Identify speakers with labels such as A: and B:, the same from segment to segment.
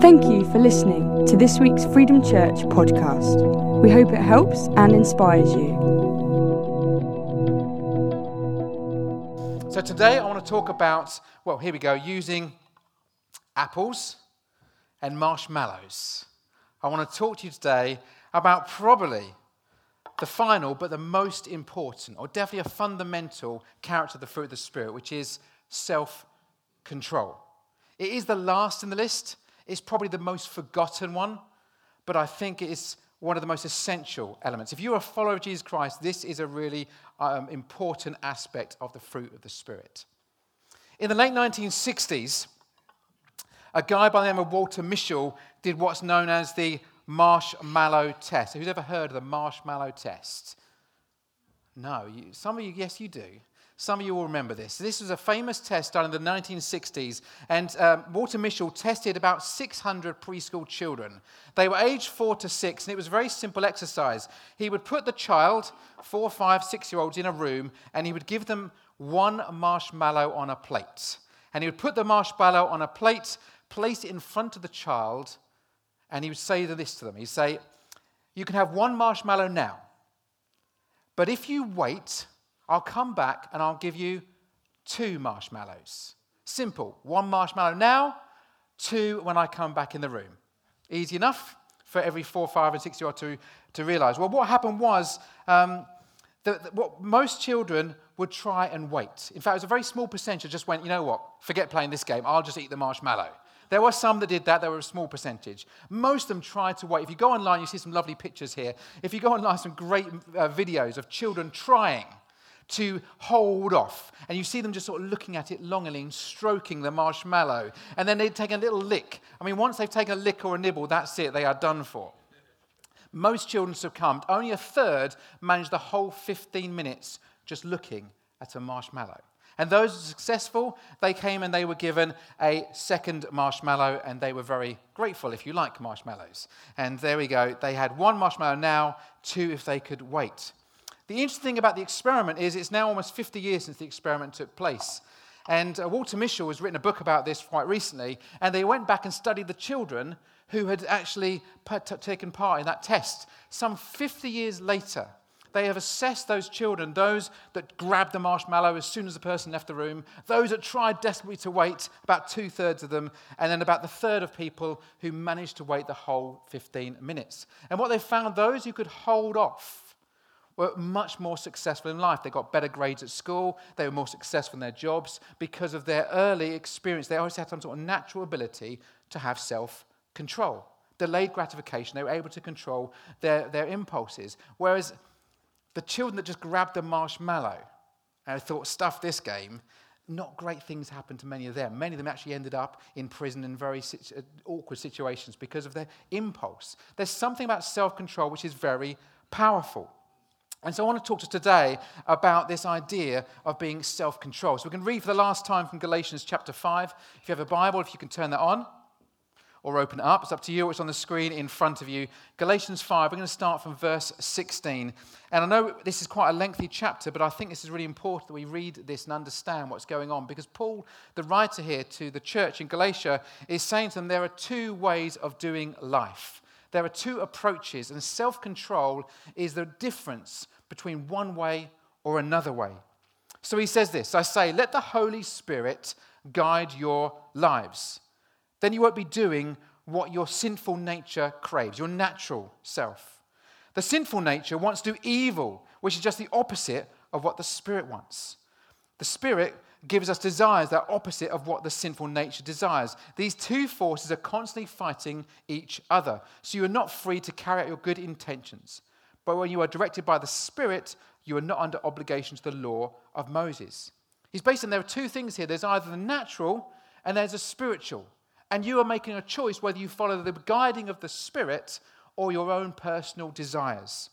A: Thank you for listening to this week's Freedom Church podcast. We hope it helps and inspires you.
B: So, today I want to talk about, well, here we go, using apples and marshmallows. I want to talk to you today about probably the final, but the most important, or definitely a fundamental character of the fruit of the Spirit, which is self control. It is the last in the list. It's probably the most forgotten one, but I think it is one of the most essential elements. If you are a follower of Jesus Christ, this is a really um, important aspect of the fruit of the Spirit. In the late 1960s, a guy by the name of Walter Mischel did what's known as the marshmallow test. Who's ever heard of the marshmallow test? No, you, some of you, yes, you do. Some of you will remember this. This was a famous test done in the 1960s, and um, Walter Mischel tested about 600 preschool children. They were aged four to six, and it was a very simple exercise. He would put the child, four, five, six year olds, in a room, and he would give them one marshmallow on a plate. And he would put the marshmallow on a plate, place it in front of the child, and he would say this to them. He'd say, You can have one marshmallow now, but if you wait, I'll come back and I'll give you two marshmallows. Simple. One marshmallow now, two when I come back in the room. Easy enough for every four, five, and six year old to, to realize. Well, what happened was um, that, that what most children would try and wait. In fact, it was a very small percentage just went, you know what, forget playing this game, I'll just eat the marshmallow. There were some that did that, there were a small percentage. Most of them tried to wait. If you go online, you see some lovely pictures here. If you go online, some great uh, videos of children trying to hold off. And you see them just sort of looking at it longingly and stroking the marshmallow. And then they take a little lick. I mean, once they've taken a lick or a nibble, that's it, they are done for. Most children succumbed. Only a third managed the whole 15 minutes just looking at a marshmallow. And those successful, they came and they were given a second marshmallow, and they were very grateful if you like marshmallows. And there we go. They had one marshmallow now, two if they could wait. The interesting thing about the experiment is it's now almost 50 years since the experiment took place. And uh, Walter Mischel has written a book about this quite recently, and they went back and studied the children who had actually t- taken part in that test. Some 50 years later, they have assessed those children, those that grabbed the marshmallow as soon as the person left the room, those that tried desperately to wait, about two thirds of them, and then about the third of people who managed to wait the whole 15 minutes. And what they found, those who could hold off, were much more successful in life. They got better grades at school, they were more successful in their jobs because of their early experience. They always had some sort of natural ability to have self control. Delayed gratification, they were able to control their, their impulses. Whereas the children that just grabbed the marshmallow and thought, stuff this game, not great things happened to many of them. Many of them actually ended up in prison in very situ- uh, awkward situations because of their impulse. There's something about self control which is very powerful. And so I want to talk to today about this idea of being self controlled. So we can read for the last time from Galatians chapter 5. If you have a Bible, if you can turn that on or open it up, it's up to you. It's on the screen in front of you. Galatians 5, we're going to start from verse 16. And I know this is quite a lengthy chapter, but I think this is really important that we read this and understand what's going on because Paul, the writer here to the church in Galatia, is saying to them there are two ways of doing life. There are two approaches, and self control is the difference between one way or another way. So he says this I say, let the Holy Spirit guide your lives. Then you won't be doing what your sinful nature craves, your natural self. The sinful nature wants to do evil, which is just the opposite of what the Spirit wants. The Spirit gives us desires that are opposite of what the sinful nature desires. These two forces are constantly fighting each other. So you are not free to carry out your good intentions. But when you are directed by the Spirit, you are not under obligation to the law of Moses. He's based on there are two things here there's either the natural and there's a spiritual. And you are making a choice whether you follow the guiding of the Spirit or your own personal desires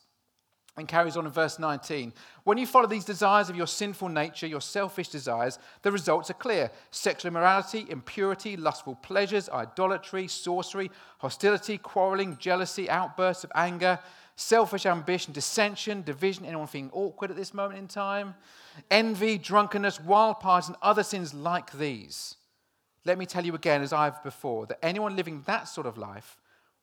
B: and carries on in verse 19. When you follow these desires of your sinful nature, your selfish desires, the results are clear sexual immorality, impurity, lustful pleasures, idolatry, sorcery, hostility, quarreling, jealousy, outbursts of anger, selfish ambition, dissension, division. Anyone feeling awkward at this moment in time? Envy, drunkenness, wild parties, and other sins like these. Let me tell you again, as I've before, that anyone living that sort of life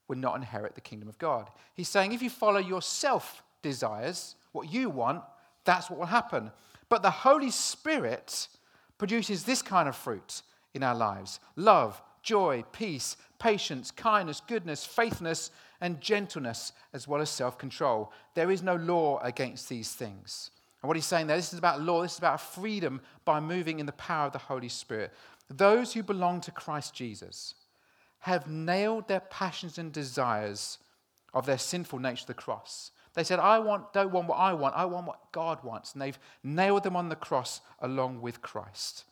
B: will not inherit the kingdom of God. He's saying if you follow yourself, desires, what you want, that's what will happen. But the Holy Spirit produces this kind of fruit in our lives love, joy, peace, patience, kindness, goodness, faithfulness, and gentleness, as well as self control. There is no law against these things. And what he's saying there, this is about law, this is about freedom by moving in the power of the Holy Spirit. Those who belong to Christ Jesus have nailed their passions and desires of their sinful nature to the cross they said, I want, don't want what I want, I want what God wants. And they've nailed them on the cross along with Christ.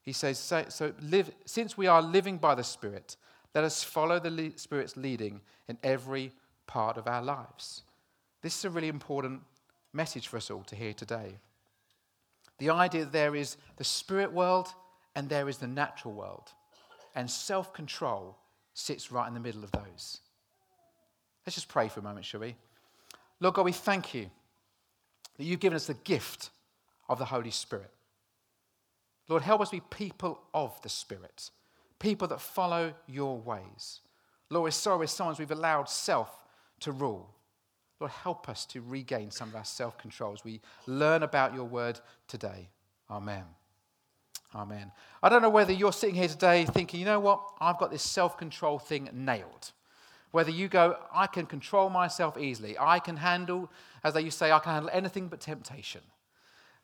B: He says, So, so live, since we are living by the Spirit, let us follow the Spirit's leading in every part of our lives. This is a really important message for us all to hear today. The idea that there is the spirit world and there is the natural world, and self control sits right in the middle of those. Let's just pray for a moment, shall we? Lord God, we thank you that you've given us the gift of the Holy Spirit. Lord, help us be people of the Spirit, people that follow your ways. Lord, we're sorry with sometimes we've allowed self to rule. Lord, help us to regain some of our self control as we learn about your word today. Amen. Amen. I don't know whether you're sitting here today thinking, you know what, I've got this self control thing nailed. Whether you go, I can control myself easily, I can handle, as they used to say, I can handle anything but temptation.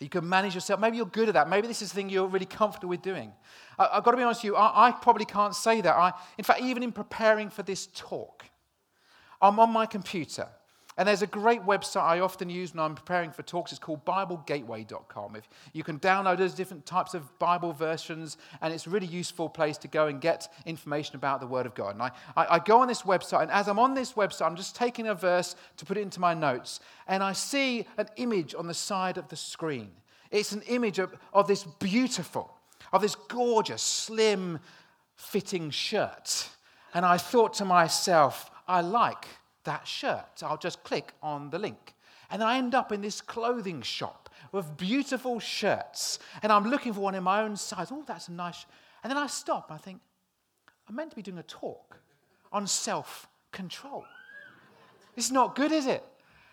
B: You can manage yourself. Maybe you're good at that. Maybe this is the thing you're really comfortable with doing. I, have got to be honest with you, I, I probably can't say that. I, in fact, even in preparing for this talk, I'm on my computer and there's a great website I often use when I'm preparing for talks. It's called BibleGateway.com. If you can download those different types of Bible versions, and it's a really useful place to go and get information about the Word of God. And I, I, I go on this website, and as I'm on this website, I'm just taking a verse to put it into my notes, and I see an image on the side of the screen. It's an image of, of this beautiful, of this gorgeous, slim fitting shirt. And I thought to myself, I like that shirt. I'll just click on the link. And then I end up in this clothing shop with beautiful shirts. And I'm looking for one in my own size. Oh, that's a nice. And then I stop. I think, I'm meant to be doing a talk on self control. It's not good, is it?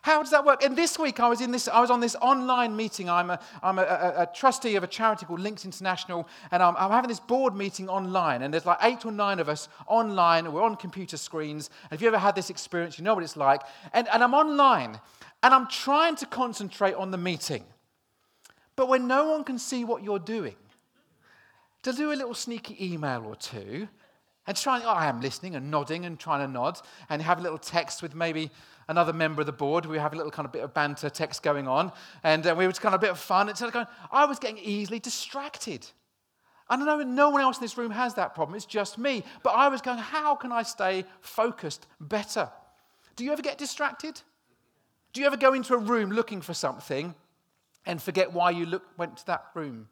B: How does that work? And this week I was, in this, I was on this online meeting. I'm a, I'm a, a, a trustee of a charity called Links International, and I'm, I'm, having this board meeting online. And there's like eight or nine of us online, we're on computer screens. And if you ever had this experience, you know what it's like. And, and I'm online, and I'm trying to concentrate on the meeting. But when no one can see what you're doing, to do a little sneaky email or two, and trying, oh, I am listening and nodding and trying to nod and have a little text with maybe another member of the board. We have a little kind of bit of banter text going on and uh, we were just kind of a bit of fun. It's going, I was getting easily distracted. I know no one else in this room has that problem. It's just me. But I was going, how can I stay focused better? Do you ever get distracted? Do you ever go into a room looking for something and forget why you look, went to that room?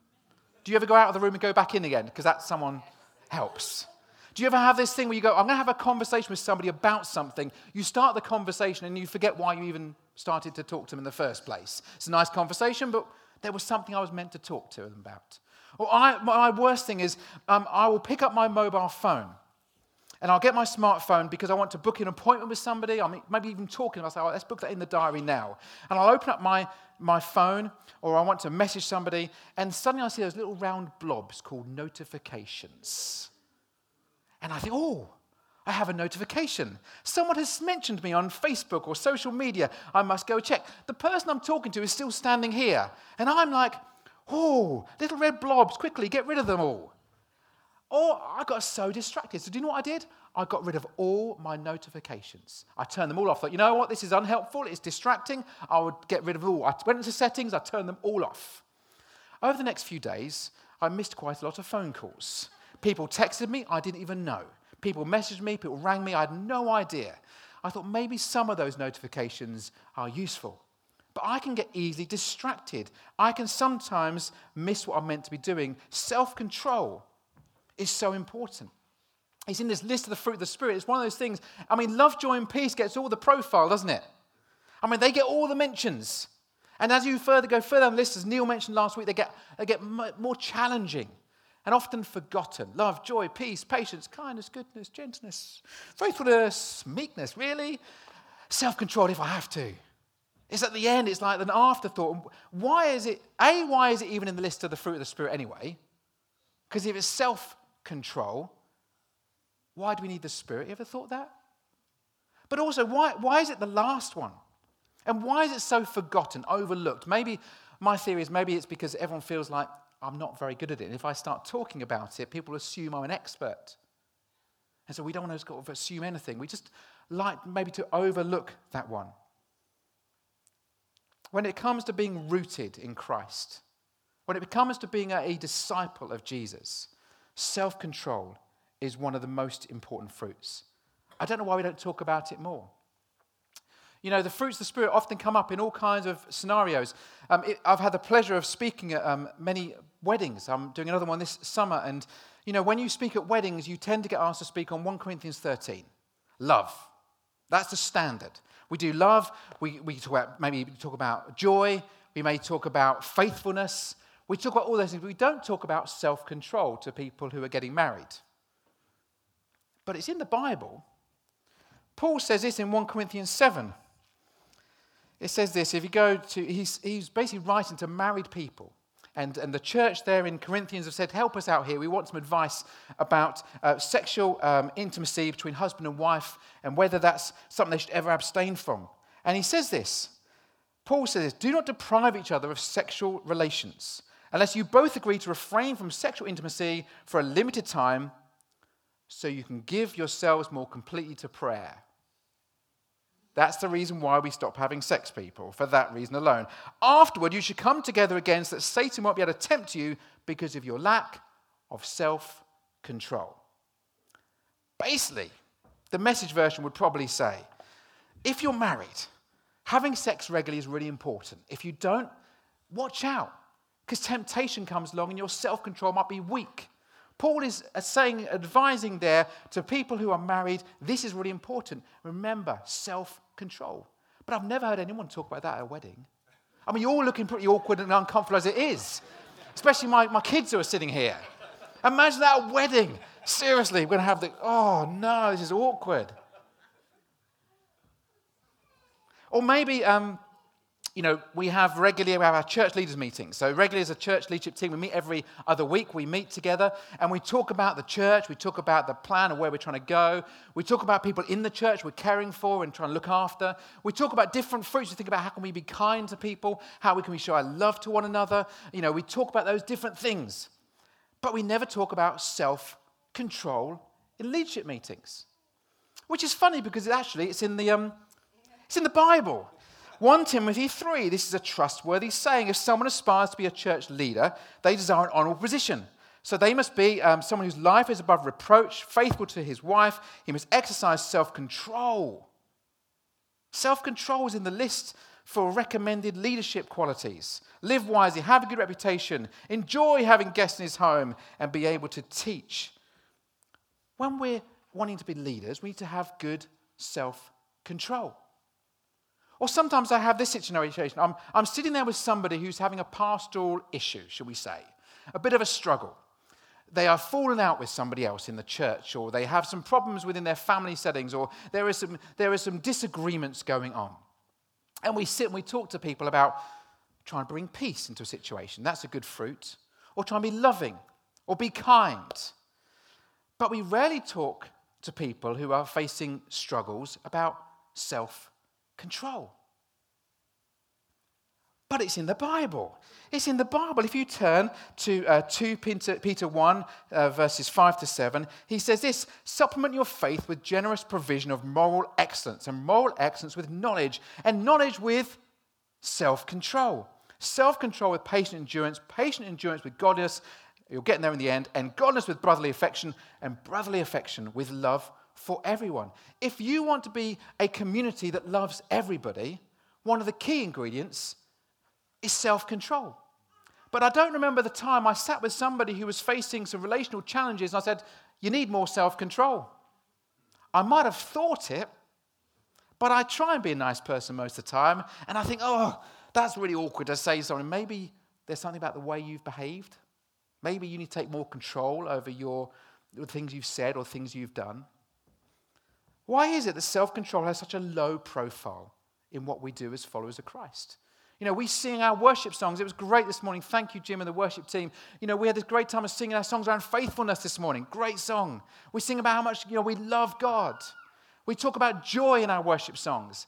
B: Do you ever go out of the room and go back in again? Because that someone helps. Do you ever have this thing where you go, I'm going to have a conversation with somebody about something? You start the conversation and you forget why you even started to talk to them in the first place. It's a nice conversation, but there was something I was meant to talk to them about. Or I, my worst thing is, um, I will pick up my mobile phone and I'll get my smartphone because I want to book an appointment with somebody. I'm maybe even talking. I'll say, oh, let's book that in the diary now. And I'll open up my, my phone or I want to message somebody, and suddenly I see those little round blobs called notifications. And I think, oh, I have a notification. Someone has mentioned me on Facebook or social media. I must go check. The person I'm talking to is still standing here. And I'm like, oh, little red blobs, quickly get rid of them all. Or I got so distracted. So, do you know what I did? I got rid of all my notifications. I turned them all off. Thought, you know what? This is unhelpful. It's distracting. I would get rid of all. I went into settings. I turned them all off. Over the next few days, I missed quite a lot of phone calls. People texted me, I didn't even know. People messaged me, people rang me, I had no idea. I thought maybe some of those notifications are useful. But I can get easily distracted. I can sometimes miss what I'm meant to be doing. Self control is so important. It's in this list of the fruit of the Spirit. It's one of those things. I mean, love, joy, and peace gets all the profile, doesn't it? I mean, they get all the mentions. And as you further go further on the list, as Neil mentioned last week, they get, they get more challenging and often forgotten. Love, joy, peace, patience, kindness, goodness, gentleness, faithfulness, meekness, really? Self control if I have to. It's at the end, it's like an afterthought. Why is it, A, why is it even in the list of the fruit of the Spirit anyway? Because if it's self control, why do we need the Spirit? You ever thought that? But also, why, why is it the last one? And why is it so forgotten, overlooked? Maybe my theory is maybe it's because everyone feels like I'm not very good at it. And if I start talking about it, people assume I'm an expert. And so we don't want to sort of assume anything. We just like maybe to overlook that one. When it comes to being rooted in Christ, when it comes to being a disciple of Jesus, self control is one of the most important fruits. I don't know why we don't talk about it more. You know, the fruits of the Spirit often come up in all kinds of scenarios. Um, it, I've had the pleasure of speaking at um, many weddings. I'm doing another one this summer. And, you know, when you speak at weddings, you tend to get asked to speak on 1 Corinthians 13 love. That's the standard. We do love, we, we talk about, maybe talk about joy, we may talk about faithfulness. We talk about all those things, but we don't talk about self control to people who are getting married. But it's in the Bible. Paul says this in 1 Corinthians 7 it says this if you go to, he's, he's basically writing to married people. And, and the church there in Corinthians have said, Help us out here. We want some advice about uh, sexual um, intimacy between husband and wife and whether that's something they should ever abstain from. And he says this Paul says, this: Do not deprive each other of sexual relations unless you both agree to refrain from sexual intimacy for a limited time so you can give yourselves more completely to prayer. That's the reason why we stop having sex, people, for that reason alone. Afterward, you should come together again so that Satan won't be able to tempt you because of your lack of self control. Basically, the message version would probably say if you're married, having sex regularly is really important. If you don't, watch out because temptation comes along and your self control might be weak Paul is uh, saying, advising there to people who are married, this is really important. Remember, self control. But I've never heard anyone talk about that at a wedding. I mean, you're all looking pretty awkward and uncomfortable as it is, especially my, my kids who are sitting here. Imagine that wedding. Seriously, we're going to have the, oh no, this is awkward. Or maybe um, you know, we have regularly we have our church leaders meetings. So regularly as a church leadership team, we meet every other week. We meet together and we talk about the church. We talk about the plan of where we're trying to go. We talk about people in the church we're caring for and trying to look after. We talk about different fruits. We think about how can we be kind to people? How can we show our love to one another? You know, we talk about those different things. But we never talk about self-control in leadership meetings. Which is funny because actually it's in the, um, it's in the Bible. 1 Timothy 3, this is a trustworthy saying. If someone aspires to be a church leader, they desire an honorable position. So they must be um, someone whose life is above reproach, faithful to his wife. He must exercise self control. Self control is in the list for recommended leadership qualities. Live wisely, have a good reputation, enjoy having guests in his home, and be able to teach. When we're wanting to be leaders, we need to have good self control. Or sometimes I have this situation. I'm, I'm sitting there with somebody who's having a pastoral issue, shall we say, a bit of a struggle. They are fallen out with somebody else in the church, or they have some problems within their family settings, or there are some, there are some disagreements going on. And we sit and we talk to people about trying to bring peace into a situation. That's a good fruit. Or trying to be loving or be kind. But we rarely talk to people who are facing struggles about self control. But it's in the Bible. It's in the Bible. If you turn to uh, 2 Peter, Peter 1, uh, verses 5 to 7, he says this supplement your faith with generous provision of moral excellence, and moral excellence with knowledge, and knowledge with self control. Self control with patient endurance, patient endurance with godliness, you're getting there in the end, and godliness with brotherly affection, and brotherly affection with love for everyone. If you want to be a community that loves everybody, one of the key ingredients is self control. But I don't remember the time I sat with somebody who was facing some relational challenges and I said, You need more self control. I might have thought it, but I try and be a nice person most of the time. And I think, Oh, that's really awkward to say something. Maybe there's something about the way you've behaved. Maybe you need to take more control over your the things you've said or things you've done. Why is it that self control has such a low profile in what we do as followers of Christ? You know, we sing our worship songs. It was great this morning. Thank you, Jim and the worship team. You know, we had this great time of singing our songs around faithfulness this morning. Great song. We sing about how much, you know, we love God. We talk about joy in our worship songs.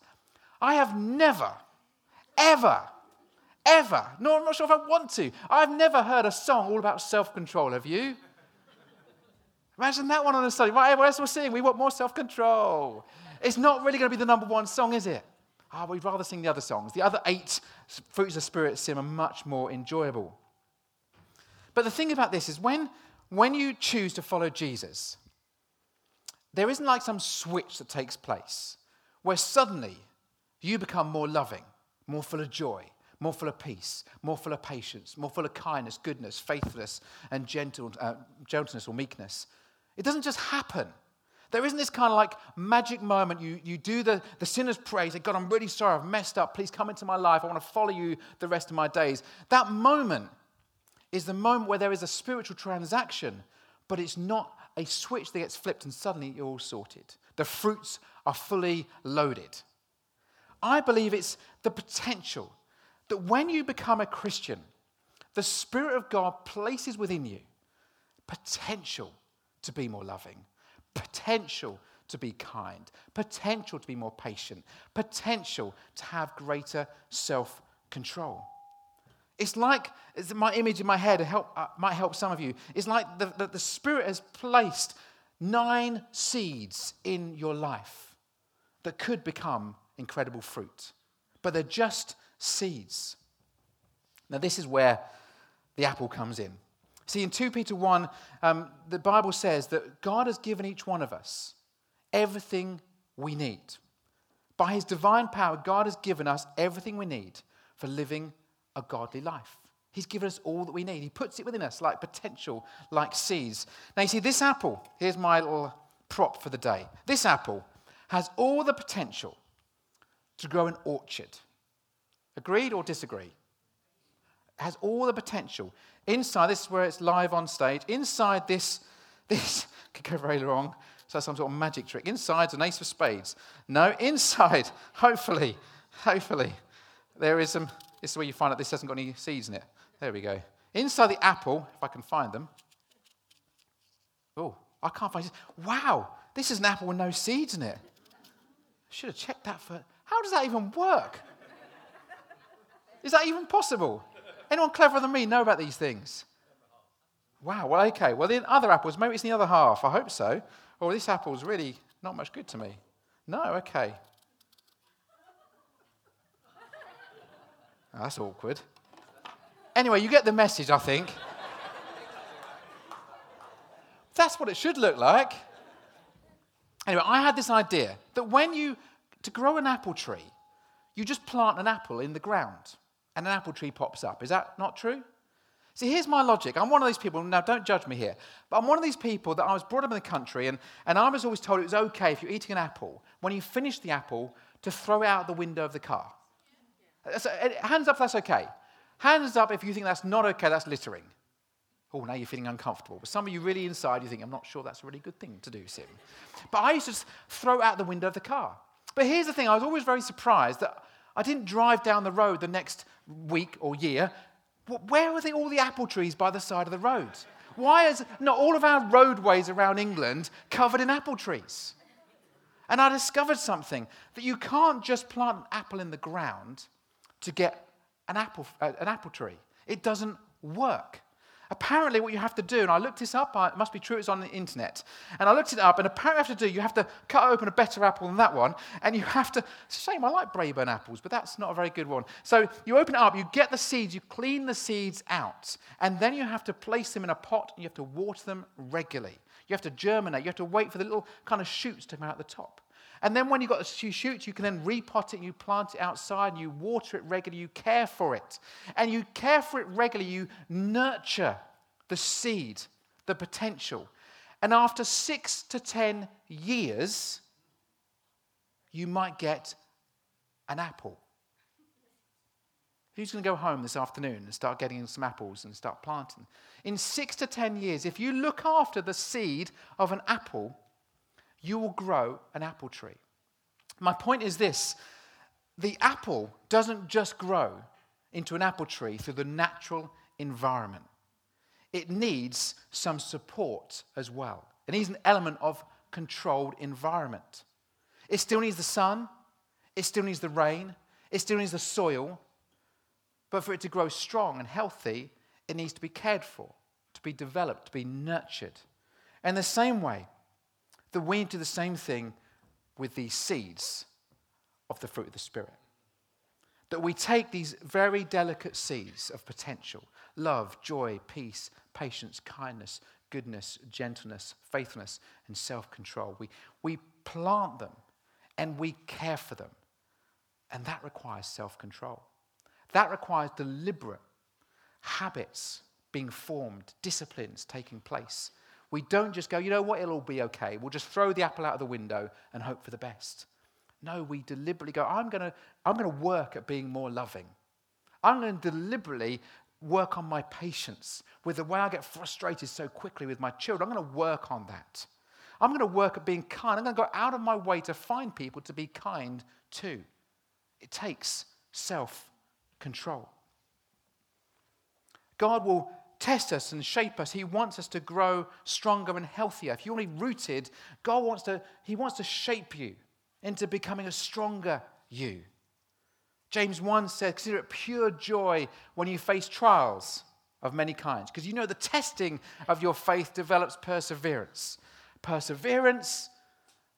B: I have never, ever, ever, no, I'm not sure if I want to, I've never heard a song all about self control. Have you? Imagine that one on a Sunday. What else we're singing? We want more self control. It's not really going to be the number one song, is it? Oh, we'd rather sing the other songs. The other eight fruits of spirit sim are much more enjoyable. But the thing about this is when, when you choose to follow Jesus, there isn't like some switch that takes place where suddenly you become more loving, more full of joy, more full of peace, more full of patience, more full of kindness, goodness, faithfulness, and gentle, uh, gentleness or meekness. It doesn't just happen. There isn't this kind of like magic moment. You, you do the, the sinner's prayer. say, God, I'm really sorry. I've messed up. Please come into my life. I want to follow you the rest of my days. That moment is the moment where there is a spiritual transaction, but it's not a switch that gets flipped and suddenly you're all sorted. The fruits are fully loaded. I believe it's the potential that when you become a Christian, the Spirit of God places within you potential to be more loving, potential to be kind, potential to be more patient, potential to have greater self control. It's like it's my image in my head help, uh, might help some of you. It's like the, the, the Spirit has placed nine seeds in your life that could become incredible fruit, but they're just seeds. Now, this is where the apple comes in. See, in 2 Peter 1, um, the Bible says that God has given each one of us everything we need. By his divine power, God has given us everything we need for living a godly life. He's given us all that we need. He puts it within us like potential, like seeds. Now, you see, this apple, here's my little prop for the day. This apple has all the potential to grow an orchard. Agreed or disagree? It has all the potential Inside, this is where it's live on stage. Inside this, this could go very wrong. So some sort of magic trick. Inside's an ace of spades. No, inside, hopefully, hopefully, there is some. This is where you find out this hasn't got any seeds in it. There we go. Inside the apple, if I can find them. Oh, I can't find it. Wow, this is an apple with no seeds in it. Should have checked that for. How does that even work? Is that even possible? Anyone cleverer than me know about these things? Wow, well, okay. Well, the other apples, maybe it's the other half. I hope so. Or oh, this apple's really not much good to me. No, okay. Oh, that's awkward. Anyway, you get the message, I think. That's what it should look like. Anyway, I had this idea that when you, to grow an apple tree, you just plant an apple in the ground and an apple tree pops up. Is that not true? See, here's my logic. I'm one of these people, now don't judge me here, but I'm one of these people that I was brought up in the country and, and I was always told it was okay if you're eating an apple, when you finish the apple, to throw it out the window of the car. So, hands up if that's okay. Hands up if you think that's not okay, that's littering. Oh, now you're feeling uncomfortable. But some of you really inside, you think, I'm not sure that's a really good thing to do, Sim. But I used to throw out the window of the car. But here's the thing I was always very surprised that I didn't drive down the road the next week or year. Where were all the apple trees by the side of the road? Why is not all of our roadways around England covered in apple trees? And I discovered something that you can't just plant an apple in the ground to get an apple, uh, an apple tree. It doesn't work. Apparently, what you have to do, and I looked this up, it must be true, it's on the internet. And I looked it up, and apparently, what you have to do, you have to cut open a better apple than that one, and you have to. It's a shame, I like Braeburn apples, but that's not a very good one. So you open it up, you get the seeds, you clean the seeds out, and then you have to place them in a pot, and you have to water them regularly. You have to germinate, you have to wait for the little kind of shoots to come out the top. And then when you've got the shoots, you can then repot it, and you plant it outside, and you water it regularly, you care for it. And you care for it regularly, you nurture the seed, the potential. And after six to 10 years, you might get an apple. Who's going to go home this afternoon and start getting some apples and start planting? In six to 10 years, if you look after the seed of an apple, you will grow an apple tree. My point is this the apple doesn't just grow into an apple tree through the natural environment, it needs some support as well. It needs an element of controlled environment. It still needs the sun, it still needs the rain, it still needs the soil. But for it to grow strong and healthy, it needs to be cared for, to be developed, to be nurtured. In the same way, that we do the same thing with these seeds of the fruit of the Spirit. That we take these very delicate seeds of potential love, joy, peace, patience, kindness, goodness, gentleness, faithfulness, and self control. We, we plant them and we care for them. And that requires self control. That requires deliberate habits being formed, disciplines taking place we don't just go, you know what, it'll all be okay. We'll just throw the apple out of the window and hope for the best. No, we deliberately go, I'm going to I'm going to work at being more loving. I'm going to deliberately work on my patience with the way I get frustrated so quickly with my children. I'm going to work on that. I'm going to work at being kind. I'm going to go out of my way to find people to be kind to. It takes self control. God will test us and shape us. He wants us to grow stronger and healthier. If you're only rooted, God wants to, He wants to shape you into becoming a stronger you. James 1 says, Consider it pure joy when you face trials of many kinds, because you know the testing of your faith develops perseverance. Perseverance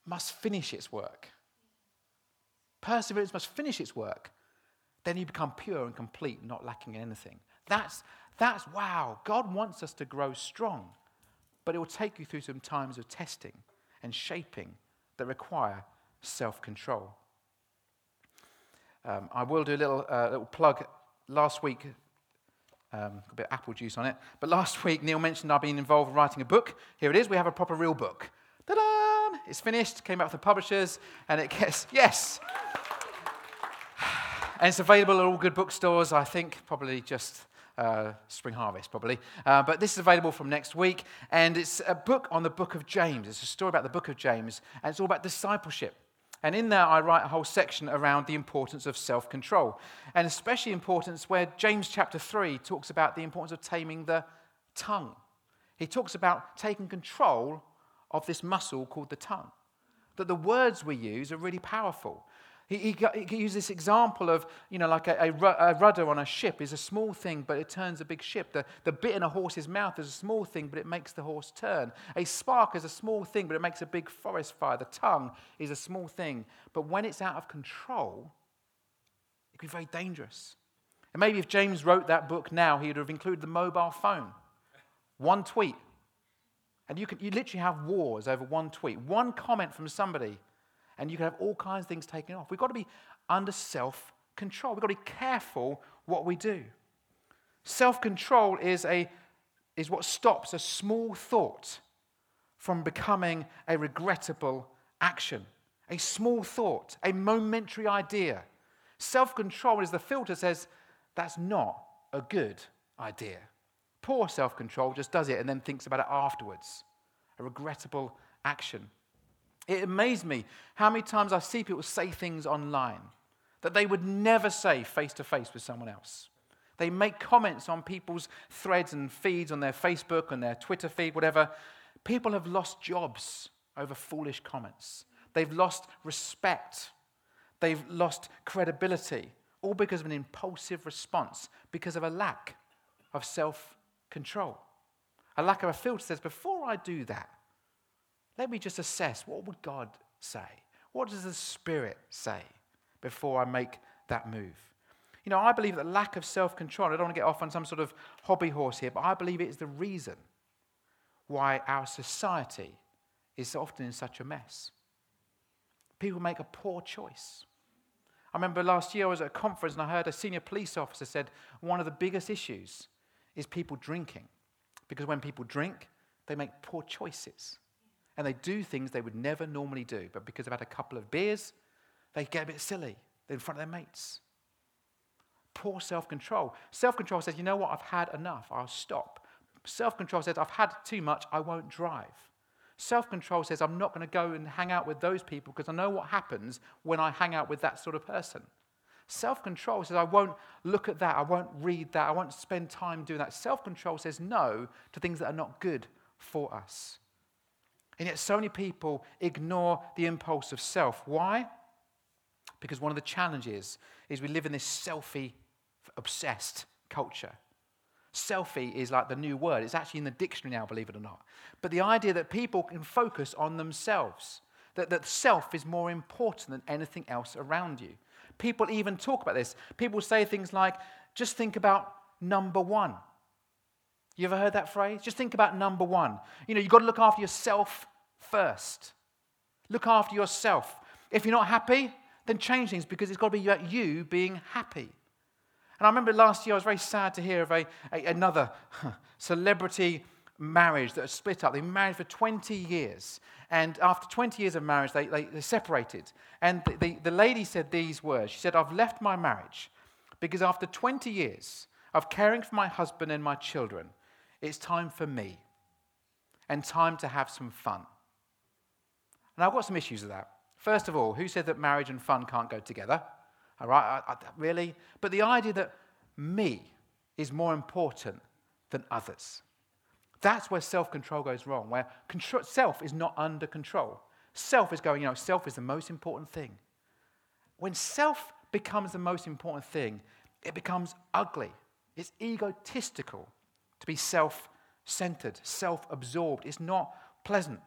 B: must finish its work. Perseverance must finish its work. Then you become pure and complete, not lacking in anything. That's that's wow. God wants us to grow strong, but it will take you through some times of testing and shaping that require self control. Um, I will do a little, uh, little plug. Last week, um, a bit of apple juice on it, but last week Neil mentioned I've been involved in writing a book. Here it is. We have a proper real book. Ta-da! It's finished. Came out with the publishers, and it gets yes. and it's available at all good bookstores. I think probably just uh, spring harvest, probably. Uh, but this is available from next week, and it's a book on the book of James. It's a story about the book of James, and it's all about discipleship. And in there, I write a whole section around the importance of self control, and especially importance where James chapter 3 talks about the importance of taming the tongue. He talks about taking control of this muscle called the tongue, that the words we use are really powerful. He, he, he used this example of, you know, like a, a, a, rudder on a ship is a small thing, but it turns a big ship. The, the bit in a horse's mouth is a small thing, but it makes the horse turn. A spark is a small thing, but it makes a big forest fire. The tongue is a small thing, but when it's out of control, it can be very dangerous. And maybe if James wrote that book now, he would have included the mobile phone, one tweet. And you, can, you literally have wars over one tweet, one comment from somebody and you can have all kinds of things taken off. We've got to be under self control. We've got to be careful what we do. Self control is, a, is what stops a small thought from becoming a regrettable action, a small thought, a momentary idea. Self control is the filter says that's not a good idea. Poor self control just does it and then thinks about it afterwards, a regrettable action. It amazed me how many times I see people say things online that they would never say face to face with someone else. They make comments on people's threads and feeds on their Facebook and their Twitter feed, whatever. People have lost jobs over foolish comments. They've lost respect. They've lost credibility, all because of an impulsive response, because of a lack of self control. A lack of a filter says, before I do that, let me just assess what would God say? What does the Spirit say before I make that move? You know, I believe that lack of self control, I don't want to get off on some sort of hobby horse here, but I believe it is the reason why our society is often in such a mess. People make a poor choice. I remember last year I was at a conference and I heard a senior police officer said one of the biggest issues is people drinking. Because when people drink, they make poor choices and they do things they would never normally do. But because they've had a couple of beers, they get a bit silly They're in front of their mates. Poor self control. Self control says, you know what, I've had enough, I'll stop. Self control says, I've had too much, I won't drive. Self control says, I'm not going to go and hang out with those people because I know what happens when I hang out with that sort of person. Self control says, I won't look at that, I won't read that, I won't spend time doing that. Self control says no to things that are not good for us. And yet, so many people ignore the impulse of self. Why? Because one of the challenges is we live in this selfie obsessed culture. Selfie is like the new word. It's actually in the dictionary now, believe it or not. But the idea that people can focus on themselves, that, that self is more important than anything else around you. People even talk about this. People say things like, just think about number one. You ever heard that phrase? Just think about number one. You know, you've got to look after yourself first. Look after yourself. If you're not happy, then change things because it's got to be about you being happy. And I remember last year I was very sad to hear of a, a another celebrity marriage that had split up. They married for 20 years. And after 20 years of marriage, they, they, they separated. And the, the, the lady said these words She said, I've left my marriage because after 20 years of caring for my husband and my children, it's time for me and time to have some fun. And I've got some issues with that. First of all, who said that marriage and fun can't go together? All right, I, I, really? But the idea that me is more important than others. That's where self control goes wrong, where control, self is not under control. Self is going, you know, self is the most important thing. When self becomes the most important thing, it becomes ugly, it's egotistical, to be self centered, self absorbed is not pleasant.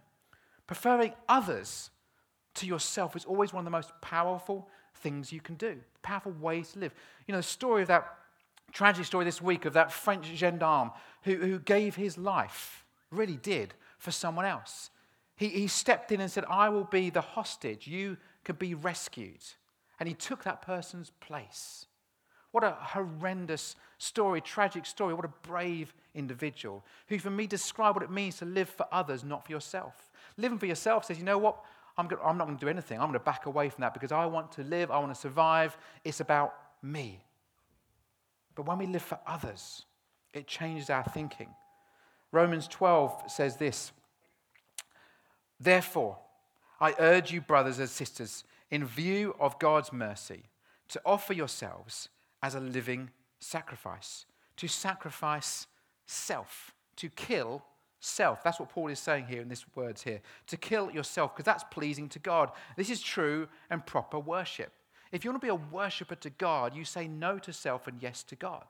B: Preferring others to yourself is always one of the most powerful things you can do, powerful ways to live. You know, the story of that tragic story this week of that French gendarme who, who gave his life, really did, for someone else. He, he stepped in and said, I will be the hostage. You can be rescued. And he took that person's place. What a horrendous story, tragic story. What a brave individual who, for me, described what it means to live for others, not for yourself. Living for yourself says, you know what? I'm, gonna, I'm not going to do anything. I'm going to back away from that because I want to live. I want to survive. It's about me. But when we live for others, it changes our thinking. Romans 12 says this Therefore, I urge you, brothers and sisters, in view of God's mercy, to offer yourselves as a living sacrifice, to sacrifice self, to kill self. That's what Paul is saying here in these words here. To kill yourself, because that's pleasing to God. This is true and proper worship. If you want to be a worshiper to God, you say no to self and yes to God.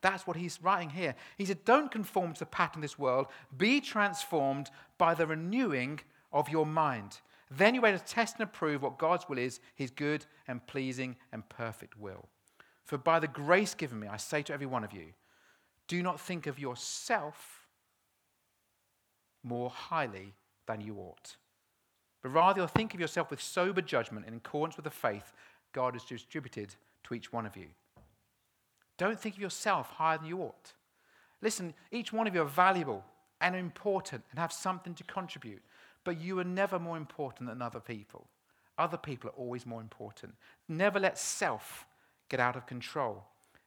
B: That's what he's writing here. He said, Don't conform to the pattern of this world, be transformed by the renewing of your mind. Then you're able to test and approve what God's will is, his good and pleasing and perfect will. For by the grace given me, I say to every one of you, do not think of yourself more highly than you ought. But rather, you'll think of yourself with sober judgment in accordance with the faith God has distributed to each one of you. Don't think of yourself higher than you ought. Listen, each one of you are valuable and important and have something to contribute, but you are never more important than other people. Other people are always more important. Never let self get out of control.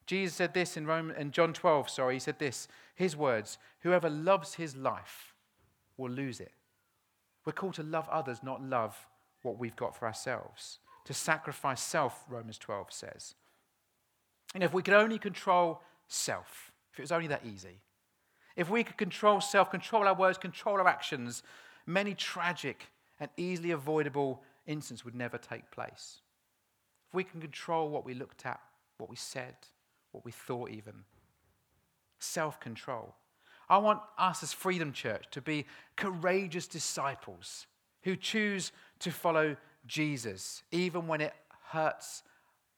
B: Jesus said this in, Rome, in John 12, sorry, he said this, his words, whoever loves his life will lose it. We're called to love others, not love what we've got for ourselves. To sacrifice self, Romans 12 says. And if we could only control self, if it was only that easy, if we could control self, control our words, control our actions, many tragic and easily avoidable incidents would never take place. If we can control what we looked at, what we said, what we thought, even. Self control. I want us as Freedom Church to be courageous disciples who choose to follow Jesus, even when it hurts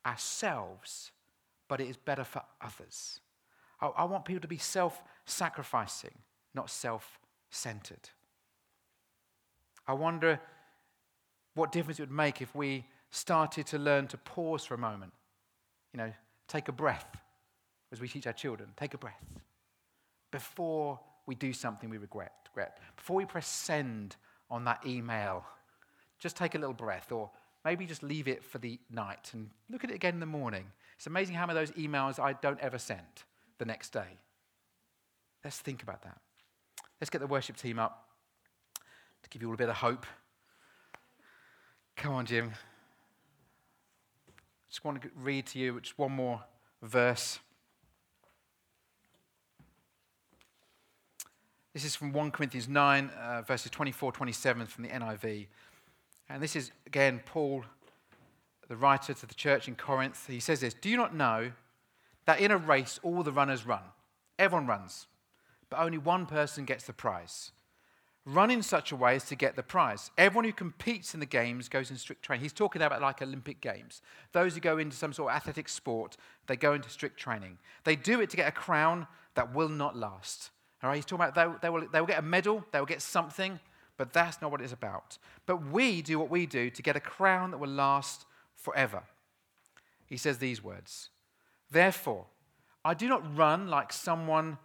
B: ourselves, but it is better for others. I, I want people to be self sacrificing, not self centered. I wonder what difference it would make if we started to learn to pause for a moment. You know, take a breath, as we teach our children, take a breath before we do something we regret. regret. Before we press send on that email, just take a little breath or maybe just leave it for the night and look at it again in the morning. It's amazing how many of those emails I don't ever send the next day. Let's think about that. Let's get the worship team up to give you all a bit of hope. Come on, Jim just want to read to you just one more verse. This is from 1 Corinthians 9, uh, verses 24 27 from the NIV. And this is, again, Paul, the writer to the church in Corinth. He says this Do you not know that in a race all the runners run? Everyone runs, but only one person gets the prize run in such a way as to get the prize. Everyone who competes in the games goes in strict training. He's talking about like Olympic Games. Those who go into some sort of athletic sport, they go into strict training. They do it to get a crown that will not last. All right, he's talking about they, they, will, they will get a medal, they will get something, but that's not what it's about. But we do what we do to get a crown that will last forever. He says these words Therefore, I do not run like someone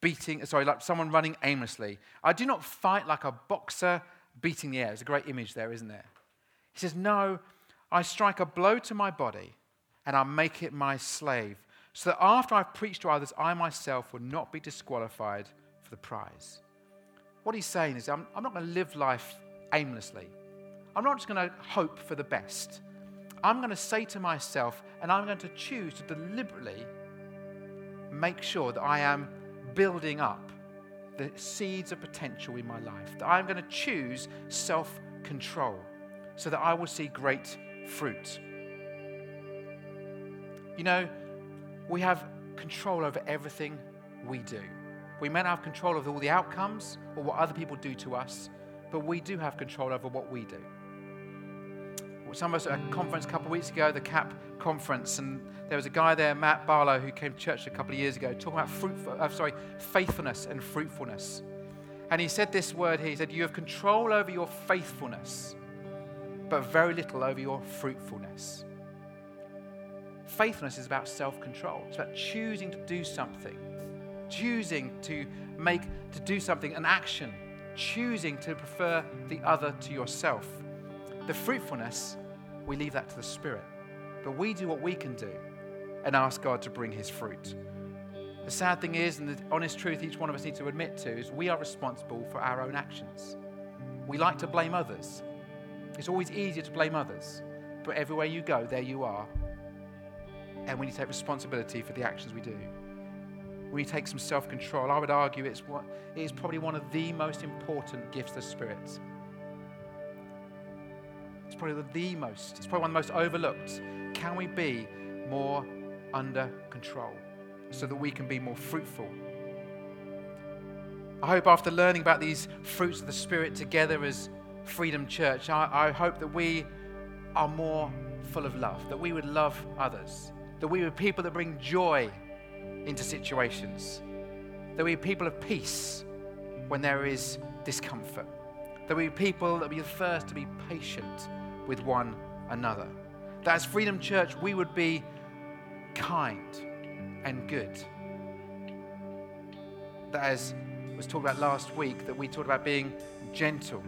B: beating, sorry, like someone running aimlessly. I do not fight like a boxer beating the air. It's a great image there, isn't it? He says, No, I strike a blow to my body and I make it my slave, so that after I've preached to others, I myself will not be disqualified for the prize. What he's saying is, I'm, I'm not going to live life aimlessly. I'm not just going to hope for the best. I'm going to say to myself, and I'm going to choose to deliberately make sure that I am building up the seeds of potential in my life, that I'm going to choose self control so that I will see great fruit. You know, we have control over everything we do. We may not have control over all the outcomes or what other people do to us, but we do have control over what we do some of us at a conference a couple of weeks ago, the CAP conference, and there was a guy there, Matt Barlow, who came to church a couple of years ago, talking about fruitful, uh, sorry, faithfulness and fruitfulness. And he said this word here. He said, You have control over your faithfulness, but very little over your fruitfulness. Faithfulness is about self control, it's about choosing to do something, choosing to make, to do something, an action, choosing to prefer the other to yourself. The fruitfulness, we leave that to the Spirit. But we do what we can do and ask God to bring His fruit. The sad thing is, and the honest truth each one of us needs to admit to, is we are responsible for our own actions. We like to blame others. It's always easier to blame others, but everywhere you go, there you are. And we need to take responsibility for the actions we do. We need to take some self control. I would argue it's what, it is probably one of the most important gifts of the probably the most, it's probably one of the most overlooked. Can we be more under control so that we can be more fruitful? I hope after learning about these fruits of the Spirit together as Freedom Church, I, I hope that we are more full of love, that we would love others, that we would people that bring joy into situations, that we are people of peace when there is discomfort, that we are people that be the first to be patient with one another. That as Freedom Church, we would be kind and good. That as was talked about last week, that we talked about being gentle.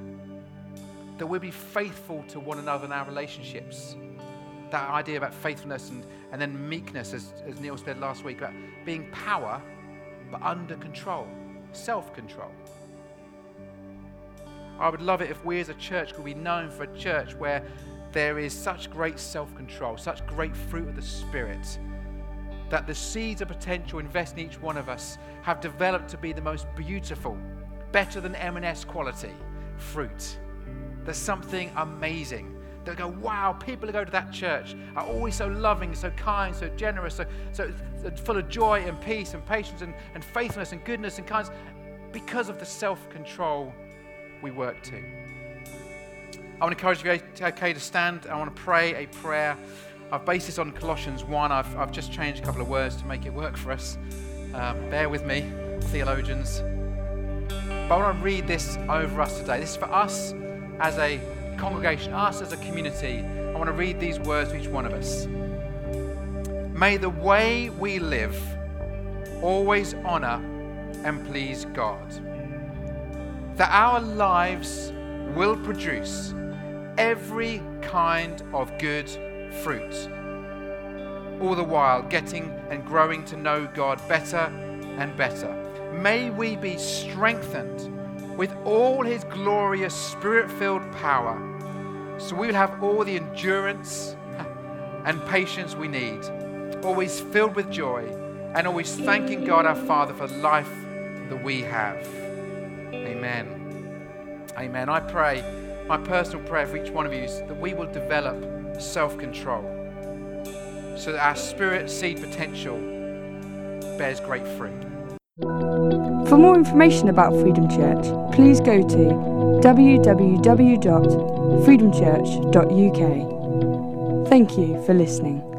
B: That we would be faithful to one another in our relationships. That idea about faithfulness and, and then meekness, as, as Neil said last week, about being power but under control, self control. I would love it if we as a church could be known for a church where there is such great self control, such great fruit of the Spirit, that the seeds of potential invested in each one of us have developed to be the most beautiful, better than M&S quality fruit. There's something amazing. They'll go, wow, people who go to that church are always so loving, so kind, so generous, so, so full of joy and peace and patience and, and faithfulness and goodness and kindness because of the self control we work to. I want to encourage you okay, to stand. I want to pray a prayer. I've based this on Colossians 1. I've, I've just changed a couple of words to make it work for us. Um, bear with me, theologians. But I want to read this over us today. This is for us as a congregation, us as a community. I want to read these words to each one of us. May the way we live always honor and please God that our lives will produce every kind of good fruit, all the while getting and growing to know God better and better. May we be strengthened with all His glorious Spirit filled power so we will have all the endurance and patience we need, always filled with joy and always thanking God our Father for life that we have. Amen. Amen. I pray, my personal prayer for each one of you is that we will develop self control so that our spirit seed potential bears great fruit. For more information about Freedom Church, please go to www.freedomchurch.uk. Thank you for listening.